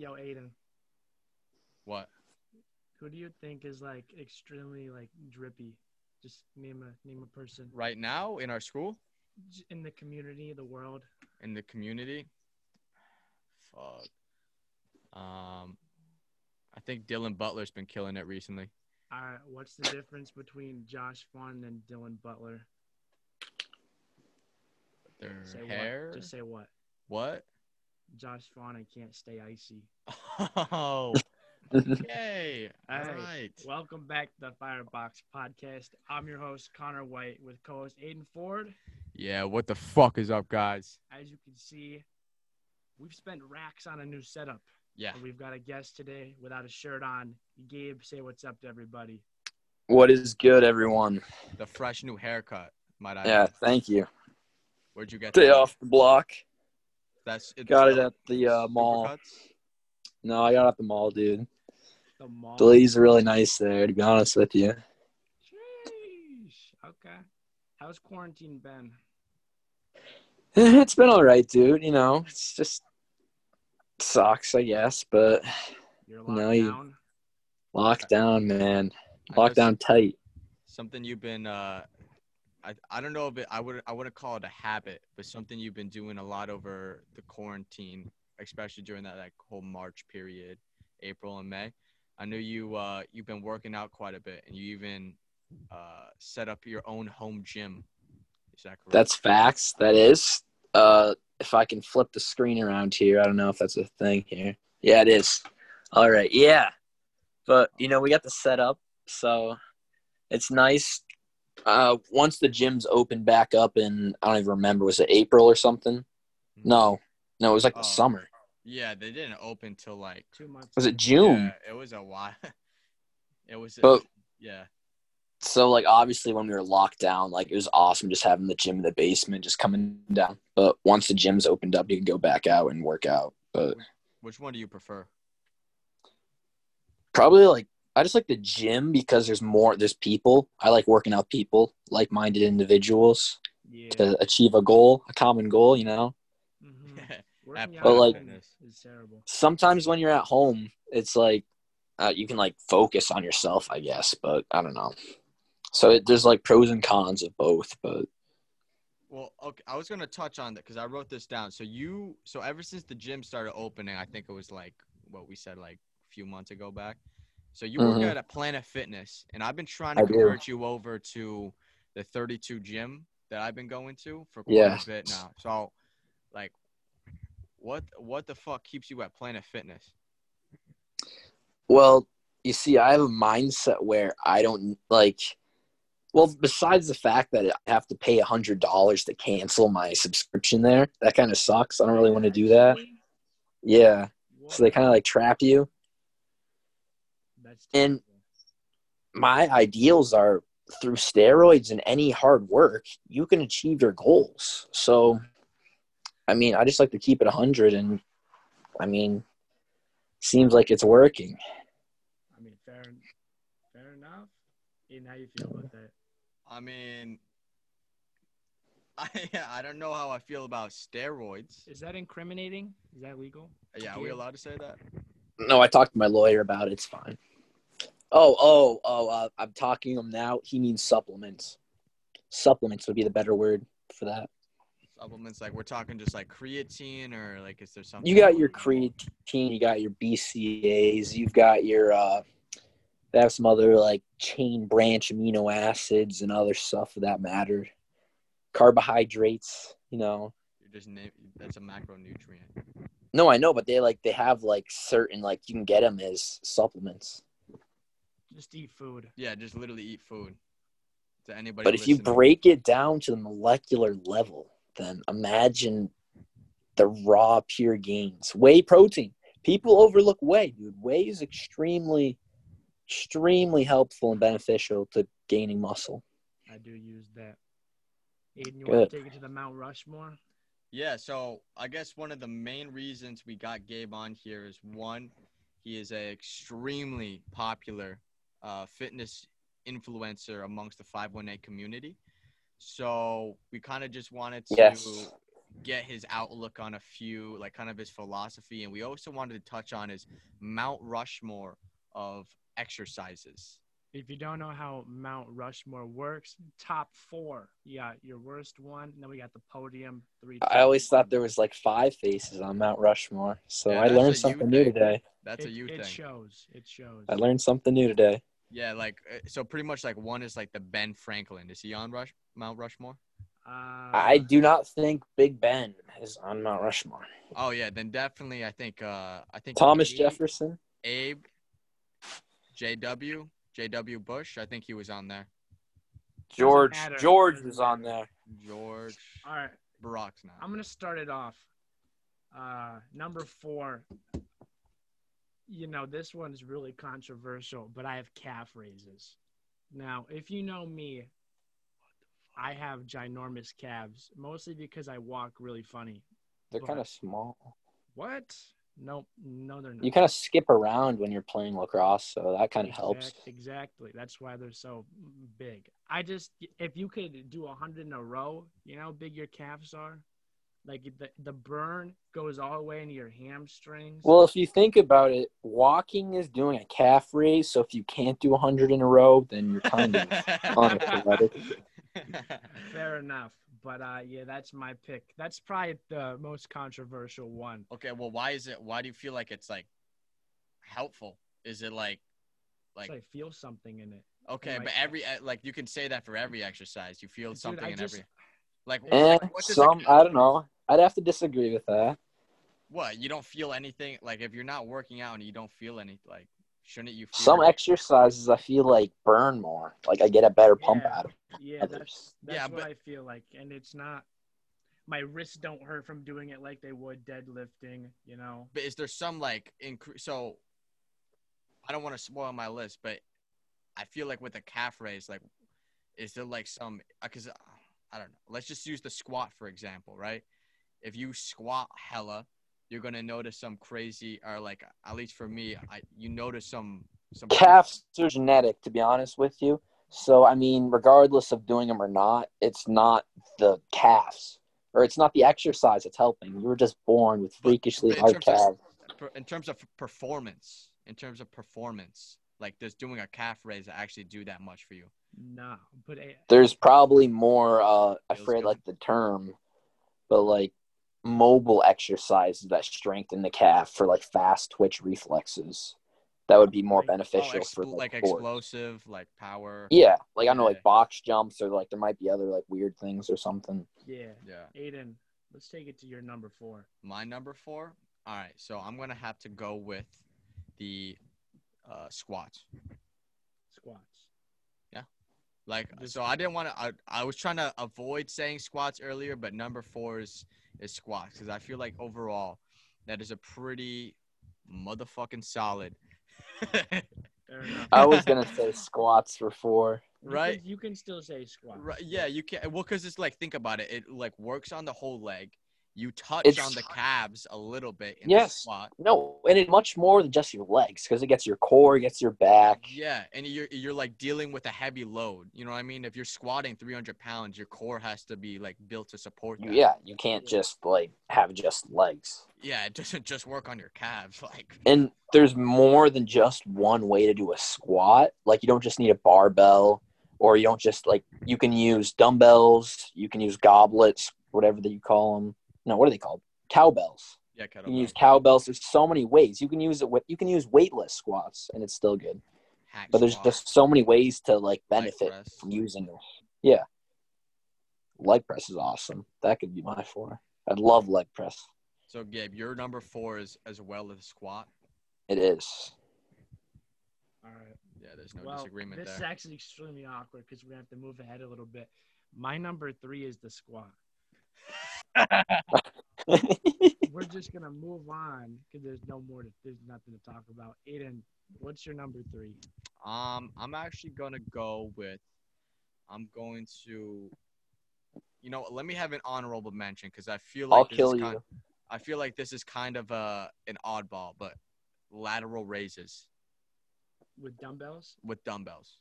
Yo, Aiden, What? who do you think is like extremely like drippy? Just name a name a person Right now in our school, in the community, the world. in the community. Fuck. Um, I think Dylan Butler's been killing it recently. All right, what's the difference between Josh Vaughn and Dylan Butler? Their Say hair. what? Just say what? What? Josh Vaughn, I can't stay icy. Oh. Yay! All Hey, right. Welcome back to the Firebox Podcast. I'm your host Connor White with co-host Aiden Ford. Yeah. What the fuck is up, guys? As you can see, we've spent racks on a new setup. Yeah. And we've got a guest today without a shirt on. Gabe, say what's up to everybody. What is good, everyone? The fresh new haircut. Might I? Yeah, add. thank you. Where'd you get Stay that? off the block. That's it's Got it at the uh, mall. Supercuts? No, I got it at the mall, dude. The mall. The lady's really nice there, to be honest with you. Sheesh. Okay. How's quarantine been? It's been all right, dude. You know, it's just sucks, I guess, but You're No, locked you- down. Lockdown, man. know Lockdown tight. something you've been uh I, I don't know if it I would I wouldn't call it a habit, but something you've been doing a lot over the quarantine, especially during that like whole March period, April and May. I know you uh you've been working out quite a bit and you even uh set up your own home gym. Is that correct? That's facts. That is. Uh, if I can flip the screen around here, I don't know if that's a thing here. Yeah, it is. All right. Yeah. But, you know, we got the setup. So it's nice. Uh, once the gyms opened back up in, I don't even remember, was it April or something? No. No, it was like the Oh. summer. yeah, they didn't open till like Two months. Was it June? yeah, it was a while. it was a- But- yeah. So, like, obviously, when we were locked down, like, it was awesome just having the gym in the basement just coming down. But once the gyms opened up, you could go back out and work out. But Which one do you prefer? probably like I just like the gym because there's more there's people. I like working out people, like minded individuals Yeah. to achieve a goal, a common goal, you know. Mhm. At Working Planet But, like- at is terrible. Sometimes when you're at home, it's like uh, you can like focus on yourself, I guess, but I don't know. So it, there's like pros and cons of both, but Well, okay, I was gonna touch on that because I wrote this down. So you, so ever since the gym started opening, I think it was like what we said like a few months ago back. So you work Mhm. at a Planet Fitness, and I've been trying to I do. convert you over to the 32 gym that I've been going to for quite Yeah. a bit now. So, like, what what the fuck keeps you at Planet Fitness? Well, you see, I have a mindset where I don't like. Well, besides the fact that I have to pay a hundred dollars to cancel my subscription there, that kind of sucks. I don't really want to do that. Yeah, so they kind of like trap you. That's and- My ideals are through steroids and any hard work, you can achieve your goals. So, I mean, I just like to keep it a hundred, and I mean, seems like it's working. I mean, fair, fair enough. Aiden, how you feel about that? I mean, I I don't know how I feel about steroids. Is that incriminating? Is that legal? Yeah, are we allowed to say that? No, I talked to my lawyer about it. It's fine. Oh, oh, oh! Uh, I'm talking him now. He means supplements. Supplements would be the better word for that. Supplements like we're talking just like creatine or like is there something? You got your creatine, you got your BCAAs, you've got your uh, they have some other like chain branch amino acids and other stuff for that matter. Carbohydrates, you know. You're just that's a macronutrient. No, I know, but they like they have like certain like you can get them as supplements. Just eat food. Yeah, just literally eat food. To anybody. But if you break it down to the molecular level, then imagine the raw pure gains. Whey protein. People overlook whey, dude. Whey is extremely, extremely helpful and beneficial to gaining muscle. I do use that. Aiden, you Good. want to take it to the Mount Rushmore? Yeah, so I guess one of the main reasons we got Gabe on here is one, he is a extremely popular uh, fitness influencer amongst the 518 community. So we kind of just wanted to Yes. get his outlook on a few, like kind of his philosophy, and we also wanted to touch on his Mount Rushmore of exercises. If you don't know how Mount Rushmore works, top four. You got your worst one, and then we got the podium three. I always thought there was like five faces on Mount Rushmore, so Yeah, I learned something new thing. today. That's it, a you it thing. shows. It shows. I learned something new today. Yeah, like uh, so pretty much like one is like the Ben Franklin. Is he on Rush Mount Rushmore? Uh, I do not think Big Ben is on Mount Rushmore. Oh yeah, then definitely I think uh I think Thomas Abe, Jefferson. Abe, JW, JW Bush. I think he was on there. George matter. George was on there. George All right. Barack's not. I'm gonna start it off. Uh, number four. You know this one's really controversial, but I have calf raises. Now, if you know me, I have ginormous calves, mostly because I walk really funny. They're kind of small. What? Nope, no, they're not. You kind of skip around when you're playing lacrosse, so that kind of helps. Exactly. That's why they're so big. I just, if you could do a hundred in a row, you know how big your calves are. Like the the burn goes all the way into your hamstrings. Well, if you think about it, walking is doing a calf raise, so if you can't do a 100 in a row, then you're kind of unathletic. Fair enough. But uh, yeah, that's my pick. That's probably the most controversial one. okay, well, why is it? Why do you feel like it's like helpful? Is it like, like so I feel something in it. okay, my but every uh, like you can say that for every exercise. You feel Dude, something I in just- every. Like, Eh, like what some, I don't know. I'd have to disagree with that. What you don't feel anything like if you're not working out and you don't feel any like shouldn't you feel Some exercises I feel like burn more. Like I get a better pump Yeah. out of. Yeah, Others. that's that's Yeah, what but- I feel like, and it's not. My wrists don't hurt from doing it like they would deadlifting. You know. but is there some like increase? so I don't want to spoil my list, but I feel like with the calf raise, like, is there like some uh, because uh, I don't know. Let's just use the squat for example, right? If you squat hella, you're gonna notice some crazy, or like at least for me, I you notice some some Calves are genetic, to be honest with you. So I mean, regardless of doing them or not, it's not the calves or it's not the exercise that's helping. You were just born with freakishly but hard terms of- calves. in terms of performance, in terms of performance, like does doing a calf raise actually do that much for you? No, but There's probably more. Uh, I Feels forget good. like the term, but like mobile exercises that strengthen the calf for like fast twitch reflexes. That would be more Like- Oh, beneficial expl- for like like, sports. explosive, like power. Yeah, like I know Yeah. like box jumps or like there might be other like weird things or something. yeah, Yeah. Aiden, let's take it to your number four. My number four. All right, so I'm gonna have to go with the uh, squats. Squats. Yeah like, so I didn't want to. I, I was trying to avoid saying squats earlier, but number four is is squats because I feel like overall that is a pretty motherfucking solid. I was gonna say squats for four. You right? can- you can still say squats. Right. Yeah, you can. Well, because it's like think about it. It like works on the whole leg. You touch It's- on the calves a little bit in Yes. the squat. No, and it's much more than just your legs because it gets your core, it gets your back. Yeah, and you're you're like dealing with a heavy load. You know what I mean? If you're squatting 300 pounds, your core has to be like built to support that. Yeah, you can't just like have just legs. Yeah, it doesn't just work on your calves. Like, And there's more than just one way to do a squat. Like you don't just need a barbell or you don't just like you can use dumbbells, you can use goblets, whatever that you call them. No, what are they called? Cowbells. yeah, You can use cowbells. There's so many ways. You can use it with you can use weightless squats and it's still good. hack But there's squat, just so many ways to like benefit from using this. Yeah. Leg press is awesome. That could be my four. I'd love leg press. So, Gabe, your number four is as well as squat. It is. All right. Yeah, there's no well, disagreement this is there. actually extremely awkward because we have to move ahead a little bit. My number three is the squat. We're just gonna move on because there's no more. To, there's nothing to talk about. Aiden, what's your number three? Um, I'm actually gonna go with. I'm going to. You know, let me have an honorable mention because I feel like I'll this kill is you. kind, I feel like this is kind of a an oddball, but lateral raises With dumbbells? with dumbbells.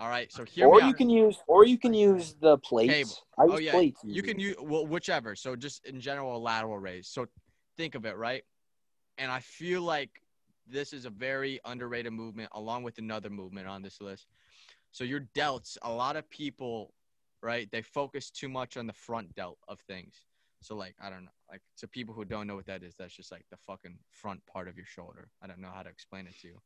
All right. So here or we you can use, or you can use the plates. Cable. I oh, use Oh yeah, plates. you can use well whichever. So just in general, a lateral raise. So think of it, right? And I feel like this is a very underrated movement, along with another movement on this list. So your delts, a lot of people, right? They focus too much on the front delt of things. So like I don't know, like to people who don't know what that is, that's just like the fucking front part of your shoulder. I don't know how to explain it to you,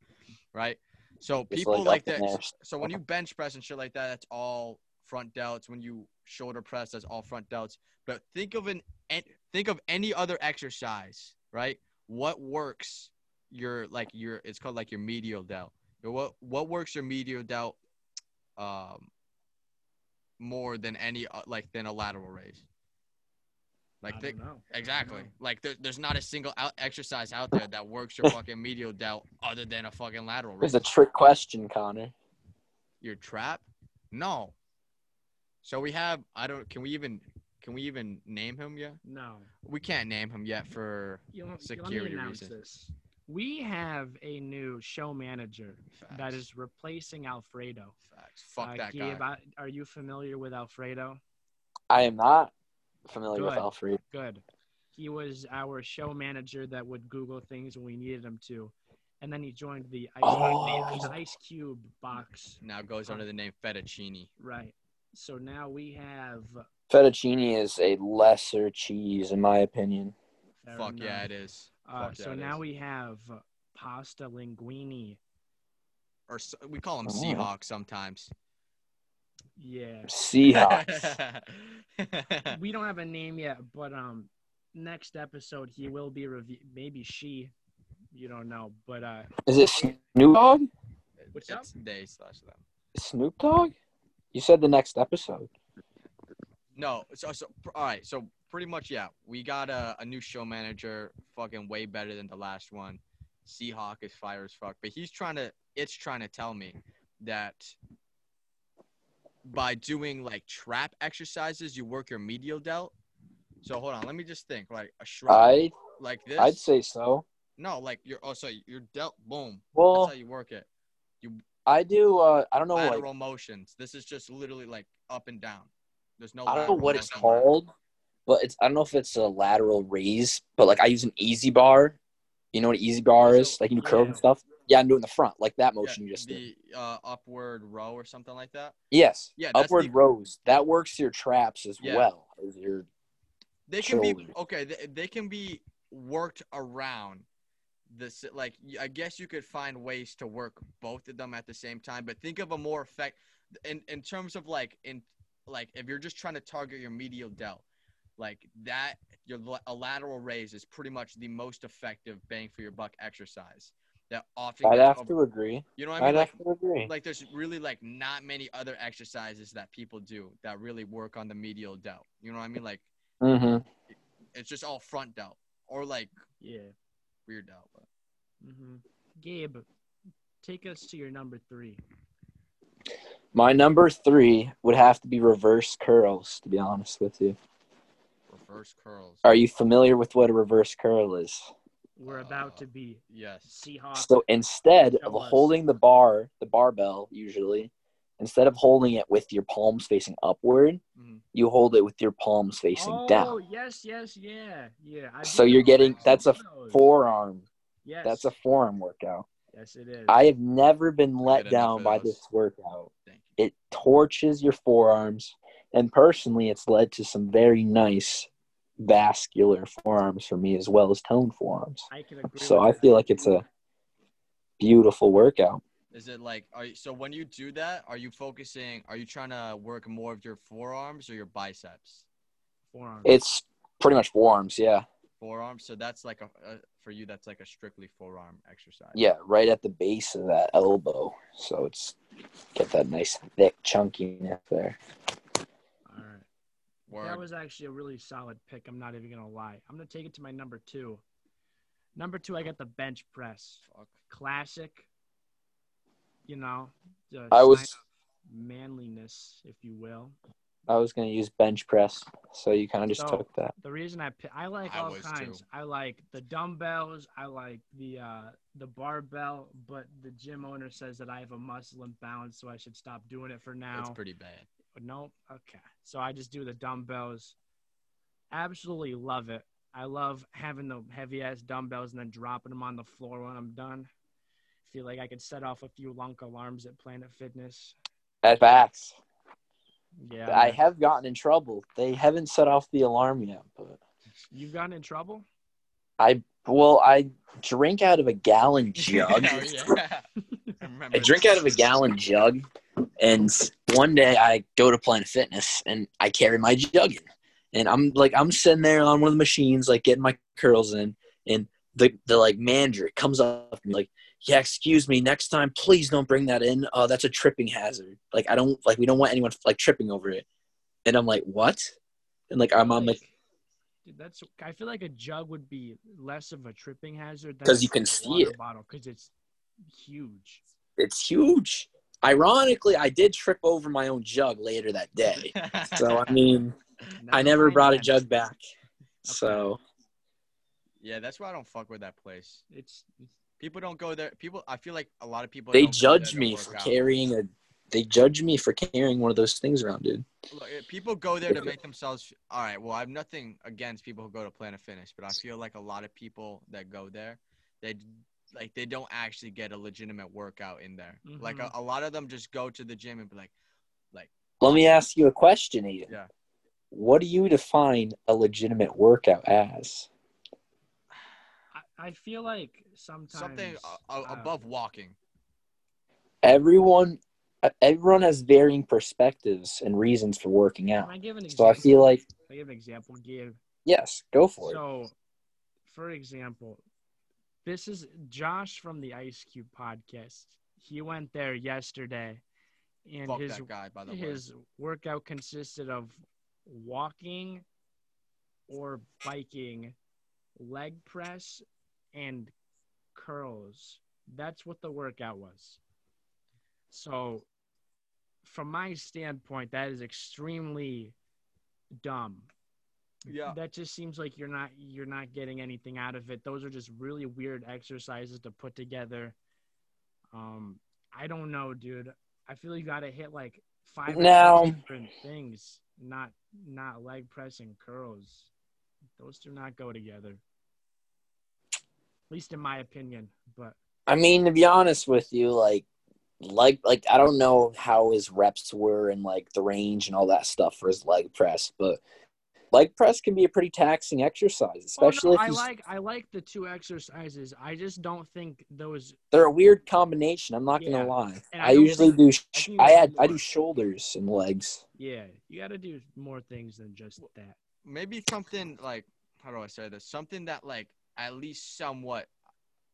right? So people like like that. there. So when you bench press and shit like that, that's all front delts. When you shoulder press, that's all front delts. But think of an an- think of any other exercise, right? What works your like your it's called like your medial delt. What what works your medial delt um more than any uh, like than a lateral raise? Like I think don't know. exactly. know. Like there, there's not a single out exercise out there that works your fucking medial delt other than a fucking lateral. It's a trick question, Connor. Your trap? No. So we have I don't can we even can we even name him yet? No. We can't name him yet for You know, let me Security announce reasons. this. We have a new show manager facts. that is replacing Alfredo. facts. Fuck Uh, that Gabe, guy. I- are you familiar with Alfredo? I am not familiar with Good. Alfred. Good. He was our show manager that would Google things when we needed him to. And then he joined the Ice, Oh. the Ice Cube box. Now goes under the name Fettuccine. Right. So now we have. Fettuccine is a lesser cheese, in my opinion. fair Fuck yeah, it is. Uh, Fuck yeah, so it now is. we have pasta linguine. Or s- we call him Oh. Seahawk sometimes. Yeah. Seahawks. we don't have a name yet, but um, next episode he will be review. Maybe she, you don't know, but uh, is it Snoop Dogg? What's it's they slash them. Snoop Dogg? You said the next episode. No, so so all right, so pretty much yeah, we got a, a new show manager, fucking way better than the last one. Seahawk is fire as fuck, but he's trying to it's trying to tell me that by doing like trap exercises, you work your medial delt. So hold on, let me just think. Like a shrug, I like this. I'd say so. no, like your oh, so your delt, boom. Well, That's how you work it. You. I do. Uh, I don't know. Like, Lateral motions. This is just literally like up and down. There's no. I don't know what it's called, but it's I don't know if it's a lateral raise, but like I use an EZ bar. You know what an EZ bar is? So- Like you do curls and stuff. Yeah, I'm doing the front, like that Yeah, motion you just did. the uh, upward row or something like that. Yes. Yeah, Upward the- rows. That works your traps as Yeah. well as your. They can be okay. They, they can be worked around. This like I guess you could find ways to work both of them at the same time. But think of a more effect in in terms of like in like if you're just trying to target your medial delt, like that your a lateral raise is pretty much the most effective bang for your buck exercise. That often I'd have over- to agree. you know what I I'd mean? Like, have to agree. like there's really like not many other exercises that people do that really work on the medial delt. You know what I mean? Like mm-hmm. it's just all front delt or like yeah. rear delt. But hmm Gabe, take us to your number three. My number three would have to be reverse curls. To be honest with you, reverse curls. are you familiar with what a reverse curl is? We're about to be Yes. Seahawks. So instead of Show holding the bar, the barbell usually, instead of holding it with your palms facing upward, Mhm. you hold it with your palms facing oh, down. yes, yes, yeah, yeah. I've So you're getting that's a those. forearm. Yes, That's a forearm workout. yes, it is. I have never been let down by this workout. Thank you. It torches your forearms, and personally, it's led to some very nice vascular forearms for me as well as toned forearms. I can agree. So I that. feel like it's a beautiful workout. Is it like are you, so when you do that, are you focusing are you trying to work more of your forearms or your biceps? Forearms. It's pretty much forearms, yeah. Forearms. So that's like a, a for you that's like a strictly forearm exercise. Yeah, right at the base of that elbow. So it's get that nice thick chunkiness there. All right. Word. That was actually a really solid pick. I'm not even gonna lie. I'm gonna take it to my number two. Number two, I got the bench press. Fuck. Classic. You know, the I was manliness, if you will. I was gonna use bench press, so you kind of just So- took that. The reason I pi- I like I all kinds. too. I like the dumbbells. I like the uh, the barbell. But the gym owner says that I have a muscle imbalance, so I should stop doing it for now. It's pretty bad. Nope. Okay. So I just do the dumbbells. Absolutely love it. I love having the heavy ass dumbbells and then dropping them on the floor when I'm done. Feel like I could set off a few lunk alarms at Planet Fitness. At backs, Yeah. I man. have gotten in trouble. They haven't set off the alarm yet, but You've gotten in trouble? I well, I drink out of a gallon jug. Yeah. I I drink out of a gallon jug, and one day I go to Planet Fitness and I carry my jug in, and I'm like I'm sitting there on one of the machines, like getting my curls in, and the the like manager comes up and like, yeah, excuse me, next time please don't bring that in. Oh, that's a tripping hazard. Like I don't like we don't want anyone like tripping over it, and I'm like what? And like I'm on like Dude, that's. I feel like a jug would be less of a tripping hazard Because you can see it. bottle because it's huge. It's huge. Ironically, I did trip over my own jug later that day. So I mean, I never brought a jug back. So yeah, that's why I don't fuck with that place. It's, it's People don't go there. People, I feel like a lot of people. they don't go there judge me for out. carrying a. They judge me for carrying one of those things around, dude. Look, eh, people go there to make themselves. All right. Well, I have nothing against people who go to Planet Fitness, but I feel like a lot of people that go there, they like they don't actually get a legitimate workout in there. Like a, a lot of them just go to the gym and be like, like. Let me ask you a question, Aiden. Yeah. What do you define a legitimate workout as? I, I feel like sometimes something uh, above walking. Everyone, uh, everyone has varying perspectives and reasons for working Can out. I give an So? I feel like Can I give an example. Give yes, go for it. so, for example, this is Josh from the Ice Cube podcast. He went there yesterday, and Fuck his guy, by the way. his workout consisted of walking or biking, leg press, and curls. That's what the workout was. So, from my standpoint, that is extremely dumb. Yeah. That just seems like you're not you're not getting anything out of it. Those are just really weird exercises to put together. Um, I don't know, dude. I feel you got to hit like five or Now- different things, not not leg press and curls. Those do not go together. At least in my opinion. But I mean, to be honest with you, like, like, like I don't know how his reps were and like the range and all that stuff for his leg press, but leg press can be a pretty taxing exercise, especially oh, no, if I like I like the two exercises. I just don't think those. they're a weird combination. I'm not Yeah. gonna lie. And I, I usually do. I Sh- think I had I do shoulders and legs. Yeah, you got to do more things than just that. maybe something like how do I say this? Something that like at least somewhat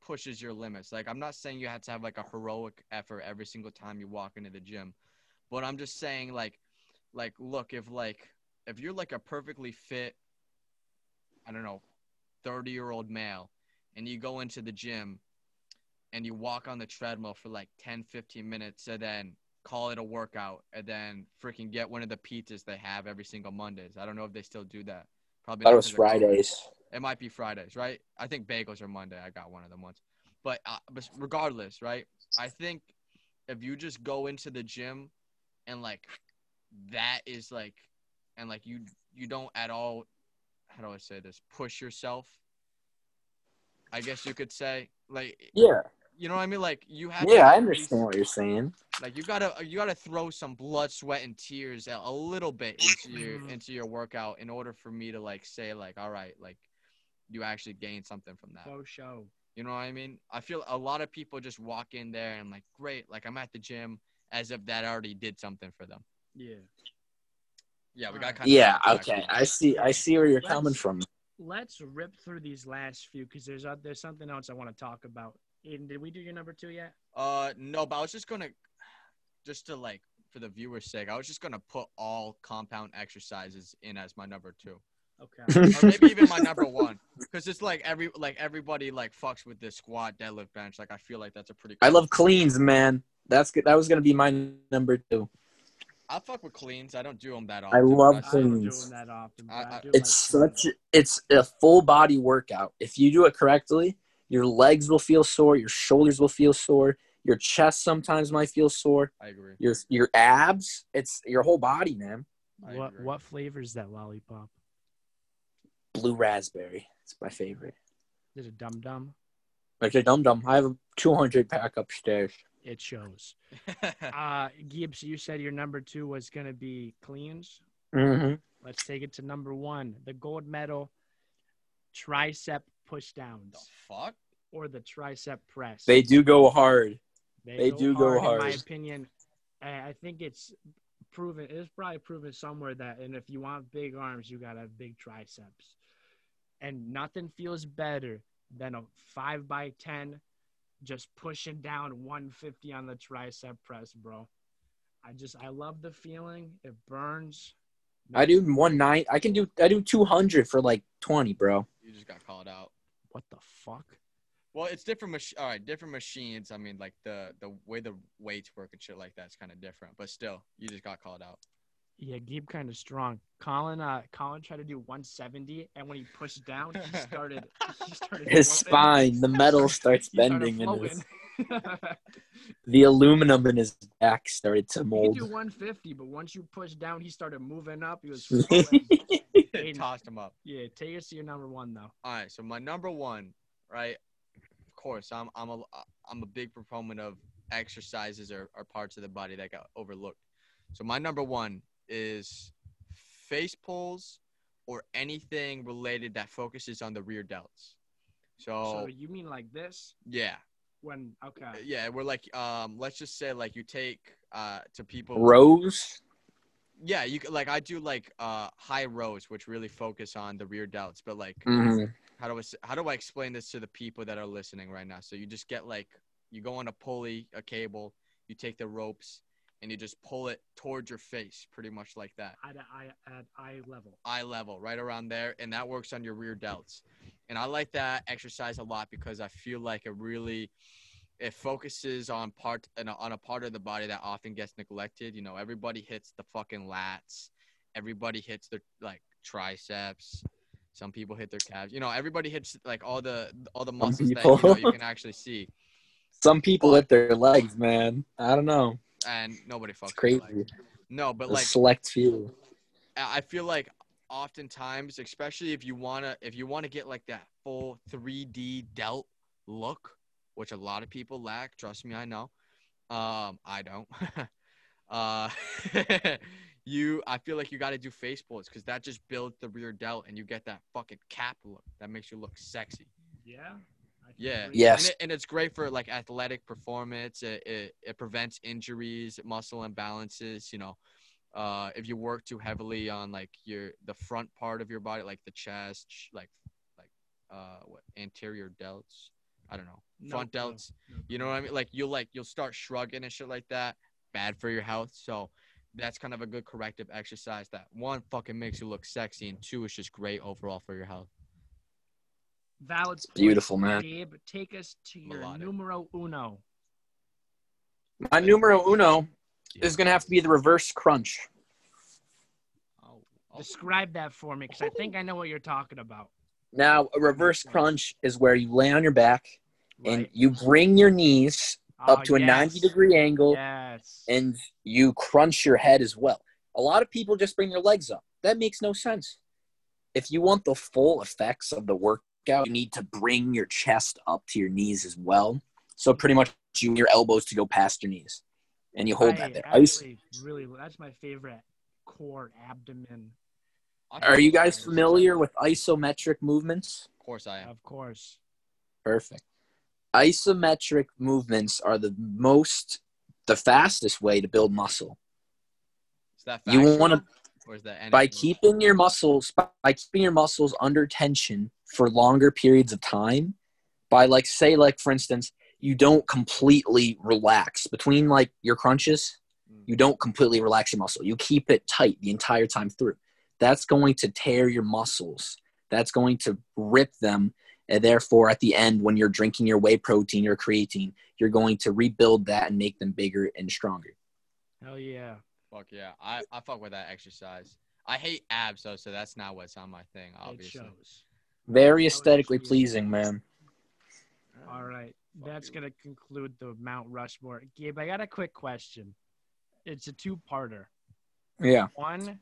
pushes your limits. Like I'm not saying you have to have like a heroic effort every single time you walk into the gym, but I'm just saying like like look if like if you're like a perfectly fit I don't know 30 year old male and you go into the gym and you walk on the treadmill for like 10 15 minutes and then call it a workout and then freaking get one of the pizzas they have every single Mondays. I don't know if they still do that. Probably That was Fridays. It might be Fridays, right? I think bagels are Monday. I got one of them once. But, uh, but regardless, right? I think if you just go into the gym and like that is like and like you you don't at all how do I say this? Push yourself. I guess you could say like Yeah, you know what I mean? Like you have to yeah, I at least- understand what you're saying. like you gotta you gotta throw some blood, sweat, and tears a, a little bit into your Mhm. into your workout in order for me to like say like all right like you actually gained something from that. Faux show. You know what I mean? I feel a lot of people just walk in there and like great like I'm at the gym as if that already did something for them. Yeah. Yeah, we got Alright. kind of Yeah, okay, I see. I see where you're coming Let's- from. Let's rip through these last few because there's uh, there's something else I want to talk about. Aiden, did we do your number two yet? Uh no, but I was just gonna just to like for the viewer's sake, I was just gonna put all compound exercises in as my number two. Okay. or maybe even my number one because it's like every like everybody like fucks with this squat deadlift bench like i feel like that's a pretty I love cleans, man. That's good. That was gonna be my number two. I fuck with cleans. I don't do them that often. I love but I cleans. often. I- I, I- It's like such it's a full body workout. If you do it correctly, your legs will feel sore, your shoulders will feel sore, your chest sometimes might feel sore, I agree. your your abs, it's your whole body, man. What agree. what flavor is that lollipop? Blue raspberry. It's my favorite. Is it dum dum? Like a dum dum. I have a 200 pack upstairs. It shows. Uh, Gibbs, you said your number two was gonna be cleans. Mm-hmm. Let's take it to number one, the gold medal tricep push the downs fuck? or the tricep press. They do go hard. they do go hard. In my opinion, I I think it's proven. It's probably proven somewhere that, and if you want big arms, you gotta have big triceps. And nothing feels better than a five by ten, just pushing down 150 on the tricep press, bro. I just I love the feeling. It burns. I do one nine. I can do. I do 200 for like 20, bro. You just got called out. What the fuck? Well, it's different. Mach- all right, different machines. I mean, like the the way the weights work and shit like that's kind of different. But still, you just got called out. Yeah, Gabe kind of strong. Colin, uh, Colin tried to do 170, and when he pushed down, he started. He started His spine, the metal starts bending, and his, the aluminum in his back started to mold. he could do 150, but once you pushed down, he started moving up. He was floating. Aiden. Tossed him up. yeah, take us to your number one though. All right, so my number one, right? Of course, I'm I'm a I'm a big proponent of exercises or, or parts of the body that got overlooked. So my number one is face pulls or anything related that focuses on the rear delts. So, So you mean like this? yeah, When okay, yeah, we're like um, let's just say like you take uh to people Rose. Yeah, you c- like I do like uh high rows, which really focus on the rear delts. But like, Mhm. how do i how do I explain this to the people that are listening right now? So you just get like you go on a pulley, a cable, you take the ropes, and you just pull it towards your face, pretty much like that, at eye at eye level. eye level, right around there, and that works on your rear delts. And I like that exercise a lot because I feel like it really it focuses on part on a, on a part of the body that often gets neglected. You know, everybody hits the fucking lats, everybody hits their like triceps. Some people hit their calves. You know, everybody hits like all the all the muscles that you, know, you can actually see, Some people hit their legs, man. I don't know. And nobody fucks It's crazy. legs. No, but A like select few. I I feel like oftentimes, especially if you wanna if you wanna get like that full 3D delt look, which a lot of people lack. Trust me, I know. Um, I don't. uh, you, I feel like you got to do face pulls because that just builds the rear delt, and you get that fucking cap look that makes you look sexy. Yeah. I can Yeah. Yes. And, it, and it's great for like athletic performance. It, it, it prevents injuries, muscle imbalances. You know, uh, if you work too heavily on like your the front part of your body, like the chest, like like uh, what anterior delts. I don't know, No front clue. delts. You know what I mean? Like you'll like you'll start shrugging and shit like that. Bad for your health. So that's kind of a good corrective exercise. That one fucking makes you look sexy, and two is just great overall for your health. Valid. point, Beautiful, man. Gabe, take us to your Melodic. numero uno. My numero uno is gonna have to be the reverse crunch. Oh, oh. Describe that for me, because I think I know what you're talking about. Now, a reverse crunch is where you lay on your back and you bring your knees up Oh, to a yes. 90 degree angle Yes. and you crunch your head as well. A lot of people just bring their legs up. That makes no sense. If you want the full effects of the workout, you need to bring your chest up to your knees as well. So pretty much you want your elbows to go past your knees. And you hold I that there. I used- really that's my favorite core abdomen. Are you guys familiar with isometric movements? Of course I am. Of course. Perfect. Isometric movements are the most, the fastest way to build muscle. Is that fast You wanna- or is that by keeping your muscles by keeping your muscles under tension for longer periods of time by like say like for instance you don't completely relax between like your crunches mm. you don't completely relax your muscle you keep it tight the entire time through that's going to tear your muscles that's going to rip them and therefore at the end when you're drinking your whey protein or creatine you're going to rebuild that and make them bigger and stronger Hell yeah. Fuck yeah. I, I fuck with that exercise. I hate abs though, so that's not what's on my thing, It obviously. shows. Very Oh, aesthetically pleasing, man. All right, that's gonna conclude the Mount Rushmore. Gabe, I got a quick question. It's a two-parter. Yeah. One,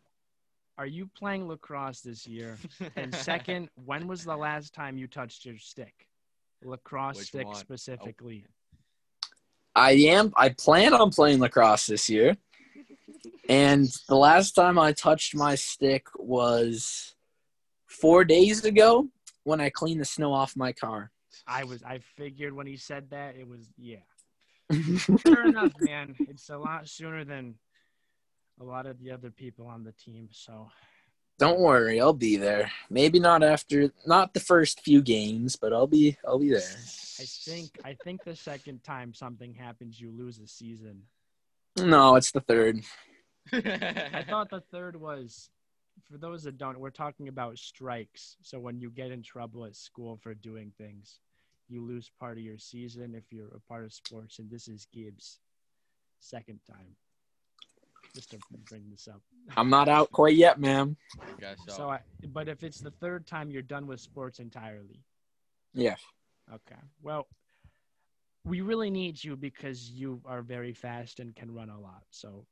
are you playing lacrosse this year? And second, when was the last time you touched your stick? Lacrosse Which stick one? Oh. specifically. I am. I plan on playing lacrosse this year. And the last time I touched my stick was four days ago when I cleaned the snow off my car. I was. I figured when he said that, it was yeah. Fair enough, man. It's a lot sooner than a lot of the other people on the team. So Don't worry, I'll be there. Maybe not after, not the first few games, but I'll be, I'll be there. I think I think the second time something happens, you lose a season. No, it's the third. I thought the third was, for those that don't, we're talking about strikes. So when you get in trouble at school for doing things, you lose part of your season if you're a part of sports. And this is Gibbs' second time. Just to bring this up. I'm not out quite yet, ma'am. I so. So, I, but if it's the third time, you're done with sports entirely. Yes. Okay. Well, we really need you because you are very fast and can run a lot. So,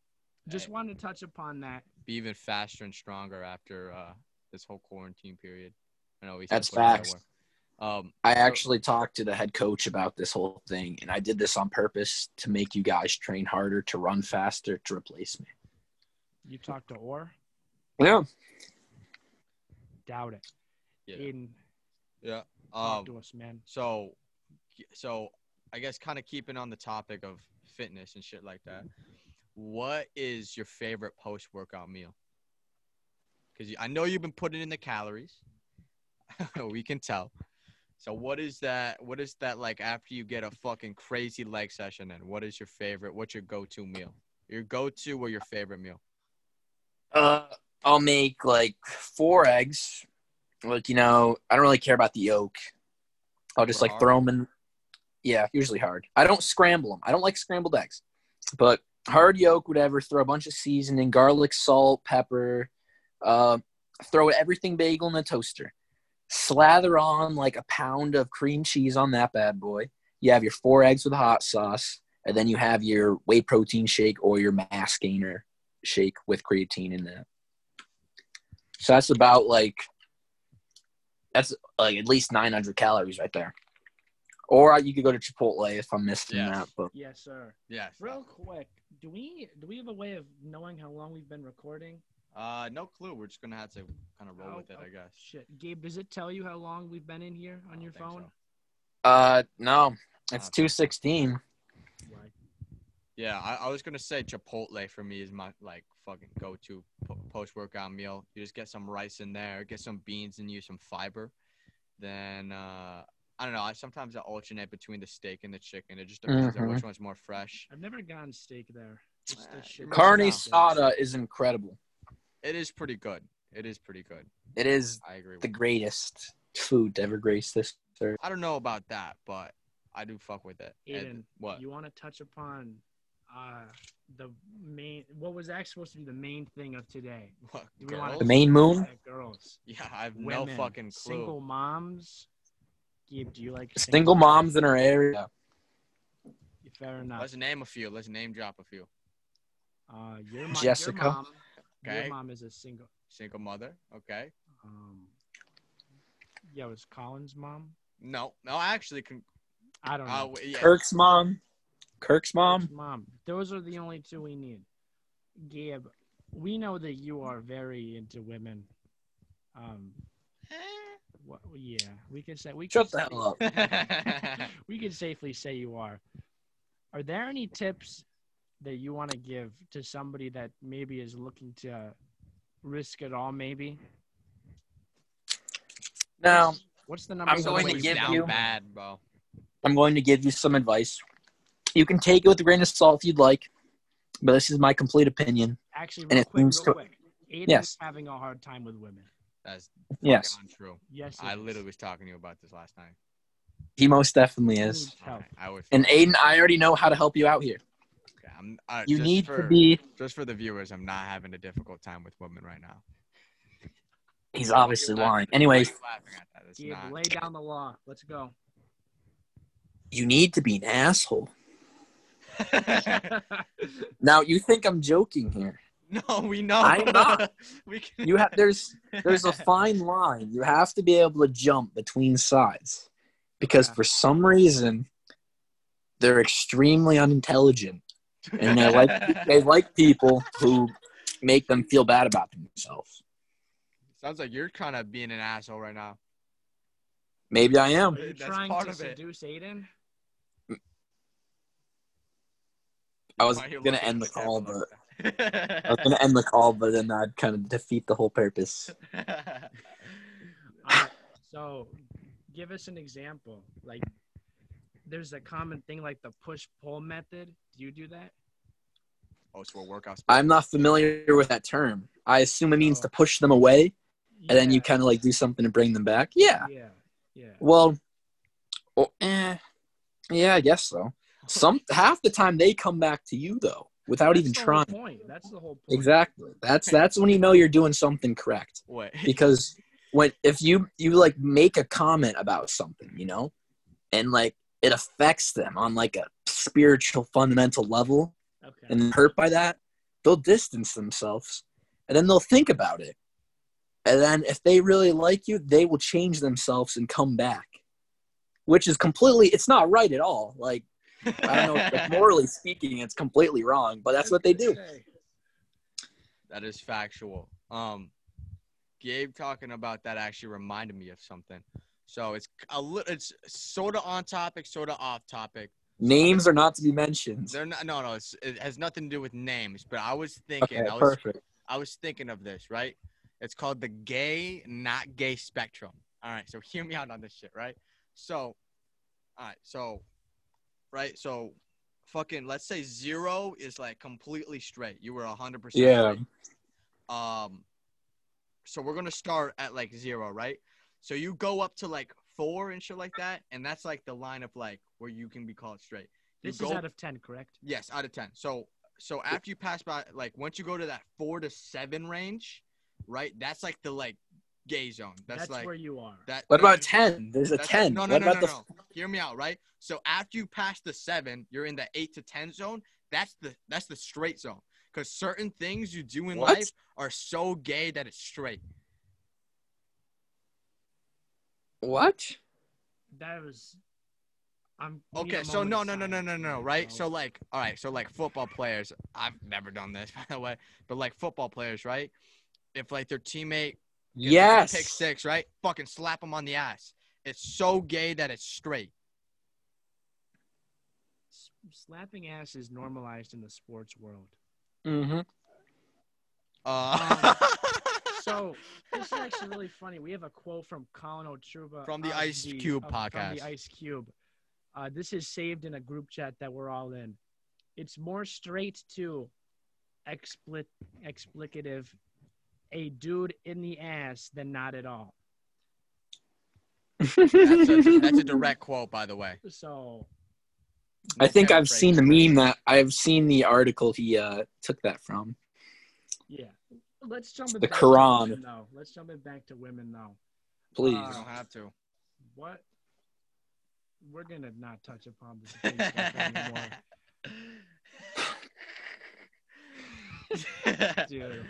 just Hey. wanted to touch upon that. Be even faster and stronger after uh, this whole quarantine period. I know we That's said put in that facts. Um, I actually talked to the head coach about this whole thing, and I did this on purpose to make you guys train harder, to run faster, to replace me. You talked to Orr. Yeah. Doubt it. yeah. Aiden, Yeah. talk Um, to us, man. so, so I guess kind of keeping on the topic of fitness and shit like that. What is your favorite post workout meal? Because I know you've been putting in the calories. we can tell. So what is that? What is that like after you get a fucking crazy leg session? And what is your favorite? What's your go-to meal? Your go-to or your favorite meal? Uh, I'll make like four eggs. Like, you know, I don't really care about the yolk. I'll just like throw them in. Yeah, usually hard. I don't scramble them. I don't like scrambled eggs. But hard yolk, whatever. Throw a bunch of seasoning, garlic, salt, pepper. Uh, throw everything bagel in the toaster. Slather on like a pound of cream cheese on that bad boy. You have your four eggs with hot sauce, and then you have your whey protein shake or your mass gainer shake with creatine in that. So that's about like that's like at least 900 calories right there. Or you could go to Chipotle if I'm missing Yes. that. But Yes, sir. Yes. Real quick, do we do we have a way of knowing how long we've been recording? Uh, no clue. We're just gonna have to kind of roll Oh, with it, oh, I guess. Shit, Gabe, does it tell you how long we've been in here on your phone? so. uh no, it's Okay. 216. Right. Yeah, I, I was gonna say Chipotle for me is my like fucking go-to po- post-workout meal. You just get some rice in there, get some beans in you, some fiber. Then uh, I don't know. I sometimes I alternate between the steak and the chicken. It just depends on Mhm. which one's more fresh. I've never gone steak there. Just the Uh, shit- Carne Yeah. asada is incredible. It is pretty good. It is pretty good. It is I agree. the With greatest food to ever grace this earth. I don't know about that, but I do fuck with it. And what? You want to touch upon uh, the main? What was actually supposed to be the main thing of today? What? Do we wanna Girls? The main moon? Girls, Yeah, I have women, no fucking clue. Single moms. Gabe, do you like Single moms in our area. Fair enough. Let's name a few. Let's name drop a few. Uh, your, mo- Jessica. Your mom, Okay. your mom is a single. Single mother. Okay. Um, yeah, it was Colin's mom? No, no, actually, con- I don't know. uh, yeah. Kirk's mom. Kirk's mom. Kirk's mom. Those are the only two we need. Gabe, we know that you are very into women. Um, what, yeah, we can say we Shut can the hell up. we can safely say you are. Are there any tips that you want to give to somebody that maybe is looking to risk it all? Maybe. Now, What's the number? I'm going to give you- bad, bro. I'm going to give you some advice. You can take it with a grain of salt if you'd like, but this is my complete opinion. Actually, and real it quick, real seems to- quick. Aiden's Yes. having a hard time with women. That's Yes, fucking untrue. Yes, I it is. literally was talking to you about this last night. he most definitely is. needs I would. And Aiden, I already know how to help you out here. Okay, I'm. Uh, You need for, to be. Just for the viewers, I'm not having a difficult time with women right now. He's Why are you obviously laughing? lying. Why are Anyways, you laughing at that? It's Gabe, not- lay down the law. Let's go. you need to be an asshole. Now you think I'm joking here. no, we know. I'm not. we can. You have there's there's a fine line. You have to be able to jump between sides because Yeah. for some reason they're extremely unintelligent and they like they like people who make them feel bad about themselves. Sounds like you're kind of being an asshole right now. Maybe I am. Are you That's trying part to of it. seduce Aiden? I was Why are you gonna end the call, but like that? I was gonna end the call, but then I'd kind of defeat the whole purpose. All right, so, give us an example. Like, there's a common thing like the push pull method. Do you do that? oh, so we're workout. I'm not familiar with that term. I assume it means to push them away, and then you kind of like do something to bring them back. Yeah. Yeah. Yeah. Well, oh, eh, yeah, I guess so. Some half the time they come back to you though, without That's even the whole trying. Point. That's the whole point. Exactly. That's that's when you know you're doing something correct. Wait. Because when if you you like make a comment about something, you know, and like it affects them on like a spiritual fundamental level, Okay. and hurt by that, they'll distance themselves, and then they'll think about it, and then if they really like you, they will change themselves and come back, which is completely it's not right at all. Like I don't know, like, morally speaking, it's completely wrong, but that's what they do. That is factual. Um, Gabe talking about that actually reminded me of something. So it's a little, it's sort of on topic, sort of off topic. Names are not to be mentioned. They're not. No, no, it's, it has nothing to do with names. But I was thinking, Okay, I was, perfect. I was thinking of this. Right? It's called the gay, not gay spectrum. All right. So hear me out on this shit. Right? So, all right. So, right. So, fucking. Let's say zero is like completely straight. You were a hundred percent. Yeah. straight. Um, so we're gonna start at like zero, right? So you go up to like four and shit like that, and that's like the line of like where you can be called straight. You This go, is out of ten, correct? yes, out of ten. So so after you pass by, like once you go to that four to seven range, right? That's like the like gay zone. That's, That's, like where you are. that. What about ten? There's a ten. No, no, what no, about no, the no. Hear me out, right? So after you pass the seven, you're in the eight to ten zone. That's the that's the straight zone. Because certain things you do in What? life are so gay that it's straight. what? That was. I'm. Okay, so no, no, no, no, no, no, right? So like, all right, so like football players, I've never done this by the way, but like football players, right? If like their teammate gets Yes. pick six, right? Fucking slap them on the ass. It's so gay that it's straight. Slapping ass is normalized in the sports world. Mm-hmm. Uh, So this is actually really funny. We have a quote from Colin Otruba From the of Ice Cube of- From podcast. the Ice Cube. Uh, this is saved in a group chat that we're all in. It's more straight to expli- explicative a dude in the ass than not at all. that's, a, that's a direct quote, by the way. So I think I've seen the meme that I've seen the article he uh, took that from. yeah, let's jump The back to Quran. women, though. Let's jump it back to women though. Please. Uh, You don't have to. What? We're gonna not touch upon this stuff anymore, dude.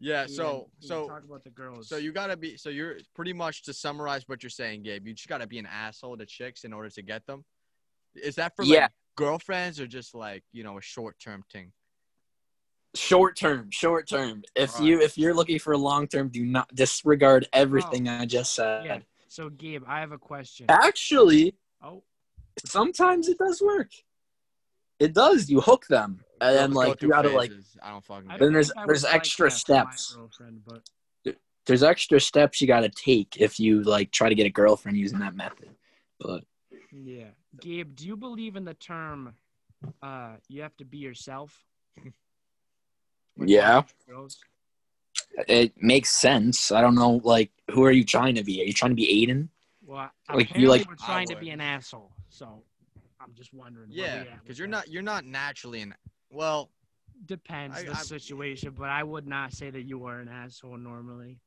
Yeah. So you so talk about the girls. So you gotta be. So you're pretty much to summarize what you're saying, Gabe. You just gotta be an asshole to chicks in order to get them. Is that for Yeah. like girlfriends or just like you know a short term thing? Short term, short term. If Right. you if you're looking for long term, do not disregard everything oh. I just said. yeah. So Gabe, I have a question. Actually, Oh, sometimes it does work. It does. You hook them, and then like you gotta like. I don't fucking. I get Then don't there's- there's would like extra that for my steps. but There's extra steps you gotta take if you like try to get a girlfriend using that method. But yeah, Gabe, do you believe in the term? Uh, you have to be yourself. Yeah. talking to Girls? it makes sense. I don't know. Like, who are you trying to be? Are you trying to be Aiden? Well, Like, apparently you like- we're I trying to be an asshole. So I'm just wondering. Yeah, because you're that. not you're not naturally an Well, Depends I- the I- situation, but I would not say that you are an asshole normally.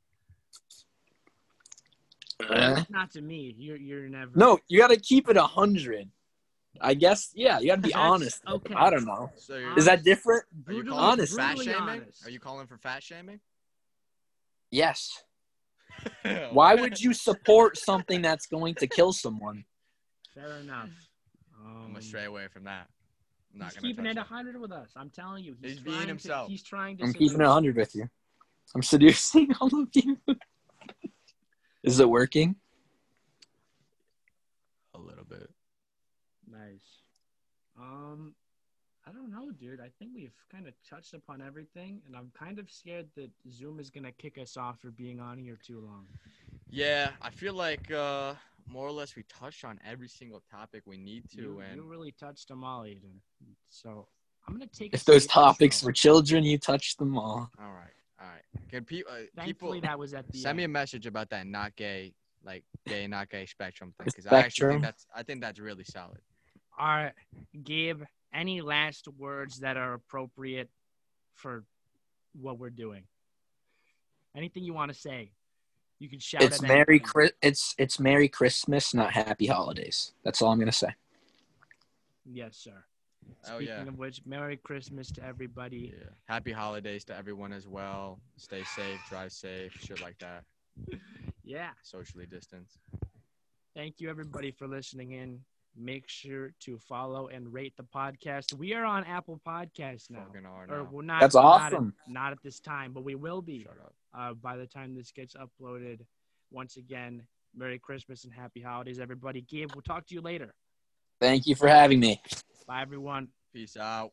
Eh. Not to me. You're you're never. No, you got to keep it a hundred. I guess. Yeah, you got to be honest. okay. I don't know. so you're, Is that different? are you brutally, calling honest? for fat shaming? honest. Are you calling for fat shaming? Yes. Why would you support something that's going to kill someone? Fair enough. I'm Um, gonna stray away from that. I'm not he's gonna keeping it that. hundred with us. I'm telling you, he's, He's being trying himself. To, he's trying to. I'm keeping it 100 with you. I'm seducing all of you. Is it working? a little bit. Nice. Um, I don't know, dude. I think we've kind of touched upon everything, and I'm kind of scared that Zoom is gonna kick us off for being on here too long. Yeah, I feel like uh, more or less we touched on every single topic we need to, You, and you really touched them all, Aiden. So I'm gonna take. If those seat on the topics show. were children, you touched them all. all right, all right. Can pe- uh, Thankfully, people that was at the send me a message about that not gay, like gay, not gay spectrum thing? Because I actually think that's I think that's really solid. All right, Gabe. Any last words that are appropriate for what we're doing? Anything you want to say? You can shout. It's at Merry. Chris. It's it's Merry Christmas, not Happy Holidays. That's all I'm gonna say. Yes, sir. Oh Speaking yeah. of which, Merry Christmas to everybody. Yeah. Happy holidays to everyone as well. Stay safe, drive safe, shit like that. Yeah. Socially distance. Thank you, everybody, for listening in. Make sure to follow and rate the podcast. We are on Apple Podcasts now. Fucking Or now. we're not. That's not at- awesome. Not at, this time, but we will be uh, by the time this gets uploaded. Once again, Merry Christmas and Happy Holidays, everybody. Gabe, we'll talk to you later. Thank you for having me. Bye, everyone. Peace out.